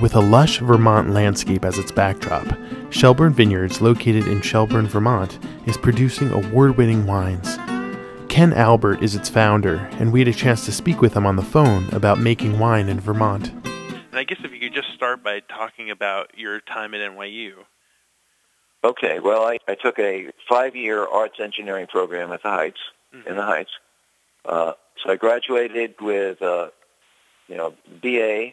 With a lush Vermont landscape as its backdrop, Shelburne Vineyards, located in Shelburne, Vermont, is producing award winning wines. Ken Albert is its founder, and we had a chance to speak with him on the phone about making wine in Vermont. And I guess if you could just start by talking about your time at NYU. Okay, well, I, I took a five-year arts engineering program at the Heights, mm-hmm. in the Heights. Uh, so I graduated with, uh, you know, BA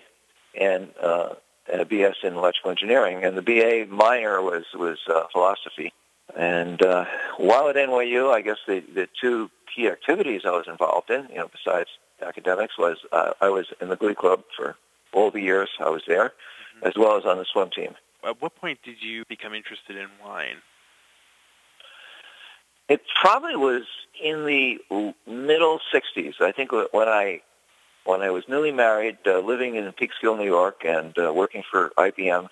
and uh, a BS in electrical engineering, and the BA minor was was uh, philosophy. And uh, while at NYU, I guess the the two key activities I was involved in, you know, besides academics, was uh, I was in the Glee Club for all the years I was there, mm-hmm. as well as on the swim team. At what point did you become interested in wine? It probably was in the middle '60s. I think when I when I was newly married, uh, living in Peekskill, New York, and uh, working for IBM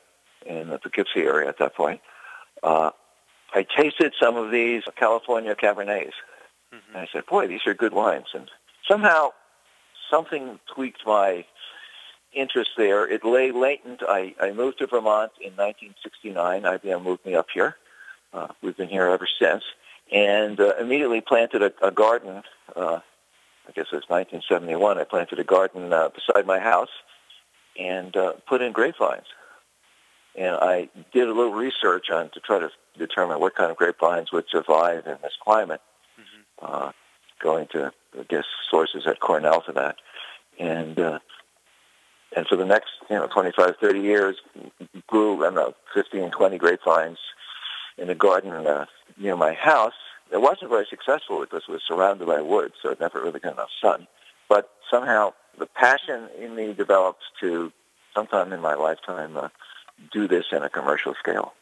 in the Poughkeepsie area at that point, uh, I tasted some of these California Cabernets. Mm-hmm. And I said, boy, these are good wines. And somehow something tweaked my interest there. It lay latent. I, I moved to Vermont in 1969. IBM moved me up here. Uh, we've been here ever since. And uh, immediately planted a, a garden uh, I guess it was 1971, I planted a garden uh, beside my house and uh, put in grapevines. And I did a little research on to try to determine what kind of grapevines would survive in this climate, mm-hmm. uh, going to, I guess, sources at Cornell for that. And uh, and for the next, you know, 25, 30 years, grew, I don't know, 15, 20 grapevines in a garden uh, near my house it wasn't very successful because it was surrounded by woods, so it never really got enough sun. But somehow the passion in me developed to sometime in my lifetime uh, do this in a commercial scale.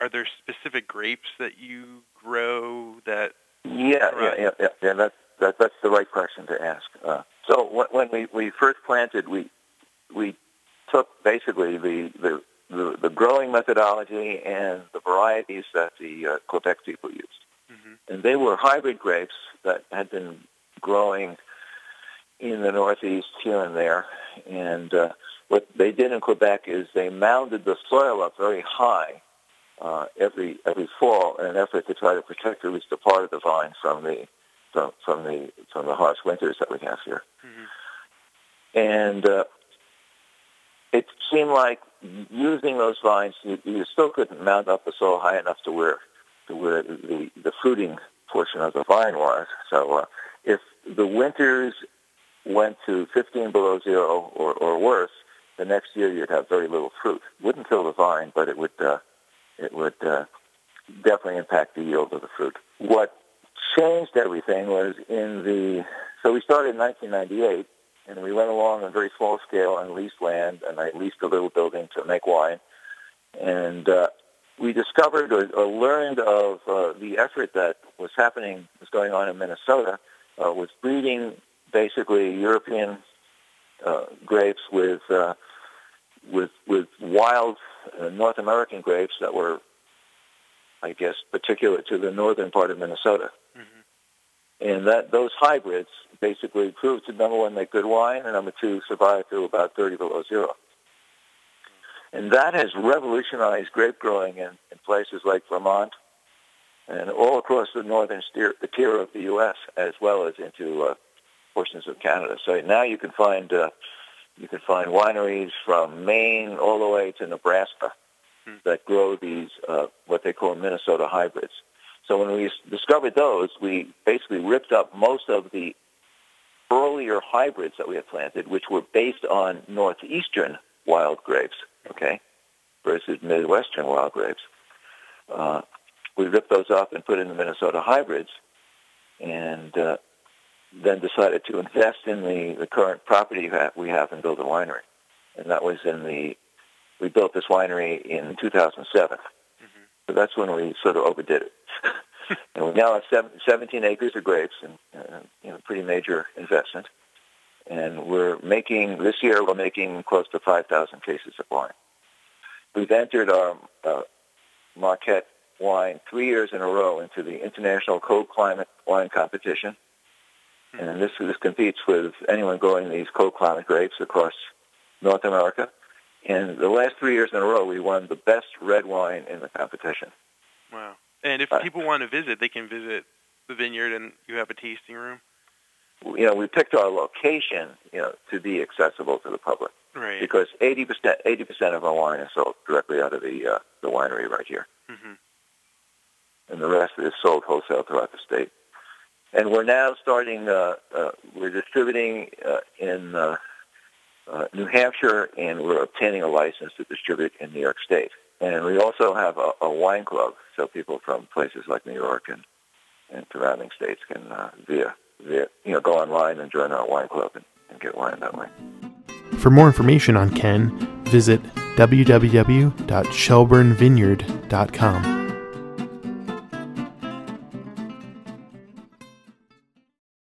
Are there specific grapes that you grow that? Yeah, yeah, yeah, yeah, yeah. That's that, that's the right question to ask. Uh, so when we, we first planted, we we took basically the, the the, the growing methodology and the varieties that the uh, Quebec people used. Mm-hmm. And they were hybrid grapes that had been growing in the Northeast here and there. And uh, what they did in Quebec is they mounded the soil up very high uh, every every fall in an effort to try to protect at least a part of the vine from the from, from the from the harsh winters that we have here. Mm-hmm. And uh, it seemed like using those vines, you, you still couldn't mount up the soil high enough to where where the, the fruiting portion of the vine was. So uh, if the winters went to 15 below zero or, or worse, the next year you'd have very little fruit. Wouldn't kill the vine, but it would uh, it would uh, definitely impact the yield of the fruit. What changed everything was in the so we started in 1998 and we went along on a very small scale and leased land and I leased a little building to make wine and uh, we discovered or, or learned of uh, the effort that was happening, was going on in Minnesota, uh, was breeding basically European uh, grapes with uh, with with wild uh, North American grapes that were, I guess, particular to the northern part of Minnesota. Mm-hmm. And that those hybrids basically proved to number one make good wine, and number two survive to about 30 below zero. And that has revolutionized grape growing in, in places like Vermont and all across the northern steer, the tier of the U.S. as well as into uh, portions of Canada. So now you can find uh, you can find wineries from Maine all the way to Nebraska hmm. that grow these uh, what they call Minnesota hybrids. So when we discovered those, we basically ripped up most of the earlier hybrids that we had planted, which were based on northeastern wild grapes okay, versus Midwestern wild grapes. Uh, we ripped those off and put in the Minnesota hybrids, and uh, then decided to invest in the, the current property that we have and build a winery. And that was in the, we built this winery in 2007. Mm-hmm. So that's when we sort of overdid it. and we now have seven, 17 acres of grapes and, uh, you know, pretty major investment and we're making this year we're making close to 5,000 cases of wine. We've entered our uh, Marquette wine three years in a row into the International Cold Climate Wine Competition, hmm. and this this competes with anyone growing these cold climate grapes across North America. And the last three years in a row, we won the best red wine in the competition. Wow. And if Uh, people want to visit, they can visit the vineyard and you have a tasting room? You know, we picked our location, you know, to be accessible to the public Right. because 80%, 80% of our wine is sold directly out of the, uh, the winery right here. hmm and the rest is sold wholesale throughout the state. And we're now starting, uh, uh, we're distributing uh, in uh, uh, New Hampshire, and we're obtaining a license to distribute in New York State. And we also have a, a wine club, so people from places like New York and, and surrounding states can uh, via, you know, go online and join our wine club and, and get wine that way. For more information on Ken, visit www.shelburnvineyard.com.